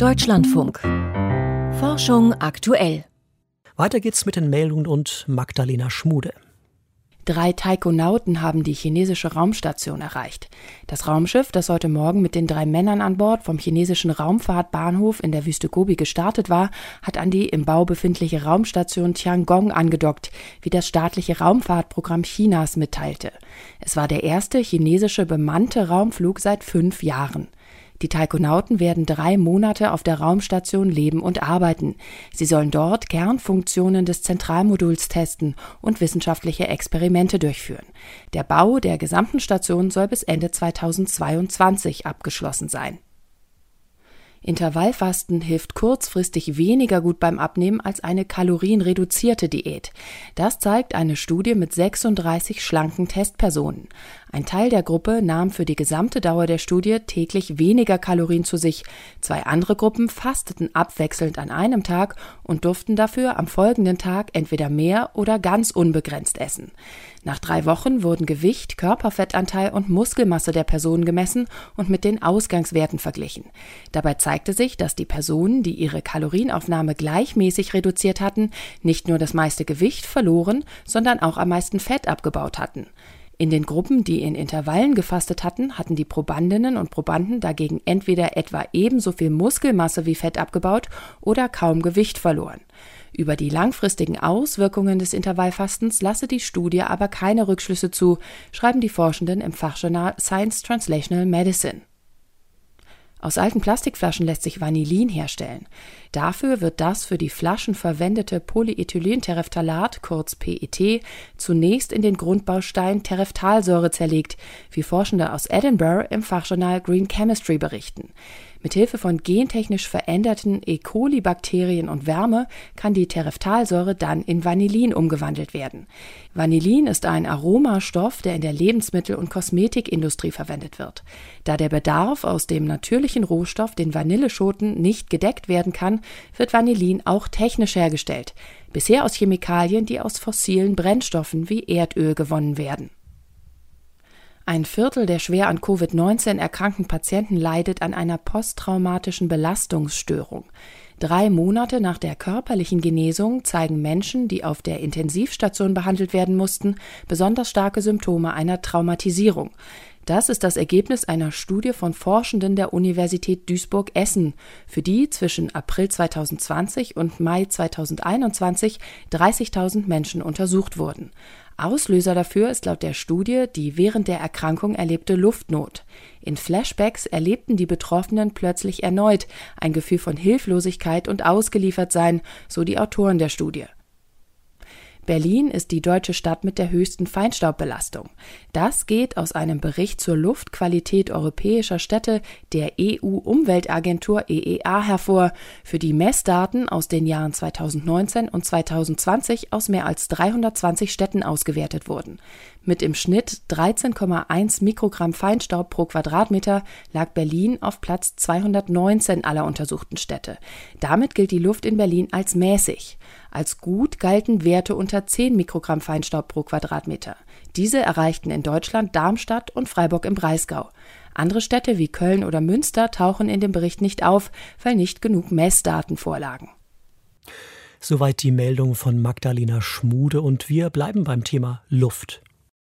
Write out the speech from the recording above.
Deutschlandfunk. Forschung aktuell. Weiter geht's mit den Meldungen und Magdalena Schmude. Drei Taikonauten haben die chinesische Raumstation erreicht. Das Raumschiff, das heute Morgen mit den drei Männern an Bord vom chinesischen Raumfahrtbahnhof in der Wüste Gobi gestartet war, hat an die im Bau befindliche Raumstation Tiangong angedockt, wie das staatliche Raumfahrtprogramm Chinas mitteilte. Es war der erste chinesische bemannte Raumflug seit fünf Jahren. Die Taikonauten werden drei Monate auf der Raumstation leben und arbeiten. Sie sollen dort Kernfunktionen des Zentralmoduls testen und wissenschaftliche Experimente durchführen. Der Bau der gesamten Station soll bis Ende 2022 abgeschlossen sein. Intervallfasten hilft kurzfristig weniger gut beim Abnehmen als eine kalorienreduzierte Diät. Das zeigt eine Studie mit 36 schlanken Testpersonen. Ein Teil der Gruppe nahm für die gesamte Dauer der Studie täglich weniger Kalorien zu sich. Zwei andere Gruppen fasteten abwechselnd an einem Tag und durften dafür am folgenden Tag entweder mehr oder ganz unbegrenzt essen. Nach drei Wochen wurden Gewicht, Körperfettanteil und Muskelmasse der Personen gemessen und mit den Ausgangswerten verglichen. Dabei zeigte sich, dass die Personen, die ihre Kalorienaufnahme gleichmäßig reduziert hatten, nicht nur das meiste Gewicht verloren, sondern auch am meisten Fett abgebaut hatten. In den Gruppen, die in Intervallen gefastet hatten, hatten die Probandinnen und Probanden dagegen entweder etwa ebenso viel Muskelmasse wie Fett abgebaut oder kaum Gewicht verloren. Über die langfristigen Auswirkungen des Intervallfastens lasse die Studie aber keine Rückschlüsse zu, schreiben die Forschenden im Fachjournal Science Translational Medicine. Aus alten Plastikflaschen lässt sich Vanillin herstellen. Dafür wird das für die Flaschen verwendete Polyethylentereftalat, kurz PET, zunächst in den Grundbaustein Tereftalsäure zerlegt, wie Forschende aus Edinburgh im Fachjournal Green Chemistry berichten. Mithilfe von gentechnisch veränderten E. coli-Bakterien und Wärme kann die Tereftalsäure dann in Vanillin umgewandelt werden. Vanillin ist ein Aromastoff, der in der Lebensmittel- und Kosmetikindustrie verwendet wird. Da der Bedarf aus dem natürlichen Rohstoff, den Vanilleschoten, nicht gedeckt werden kann, wird Vanillin auch technisch hergestellt. Bisher aus Chemikalien, die aus fossilen Brennstoffen wie Erdöl gewonnen werden. Ein Viertel der schwer an Covid-19 erkrankten Patienten leidet an einer posttraumatischen Belastungsstörung. Drei Monate nach der körperlichen Genesung zeigen Menschen, die auf der Intensivstation behandelt werden mussten, besonders starke Symptome einer Traumatisierung. Das ist das Ergebnis einer Studie von Forschenden der Universität Duisburg-Essen, für die zwischen April 2020 und Mai 2021 30.000 Menschen untersucht wurden. Auslöser dafür ist laut der Studie die während der Erkrankung erlebte Luftnot. In Flashbacks erlebten die Betroffenen plötzlich erneut ein Gefühl von Hilflosigkeit und Ausgeliefertsein, so die Autoren der Studie. Berlin ist die deutsche Stadt mit der höchsten Feinstaubbelastung. Das geht aus einem Bericht zur Luftqualität europäischer Städte der EU-Umweltagentur EEA hervor, für die Messdaten aus den Jahren 2019 und 2020 aus mehr als 320 Städten ausgewertet wurden. Mit im Schnitt 13,1 Mikrogramm Feinstaub pro Quadratmeter lag Berlin auf Platz 219 aller untersuchten Städte. Damit gilt die Luft in Berlin als mäßig. Als gut galten Werte unter 10 Mikrogramm Feinstaub pro Quadratmeter. Diese erreichten in Deutschland Darmstadt und Freiburg im Breisgau. Andere Städte wie Köln oder Münster tauchen in dem Bericht nicht auf, weil nicht genug Messdaten vorlagen. Soweit die Meldung von Magdalena Schmude und wir bleiben beim Thema Luft.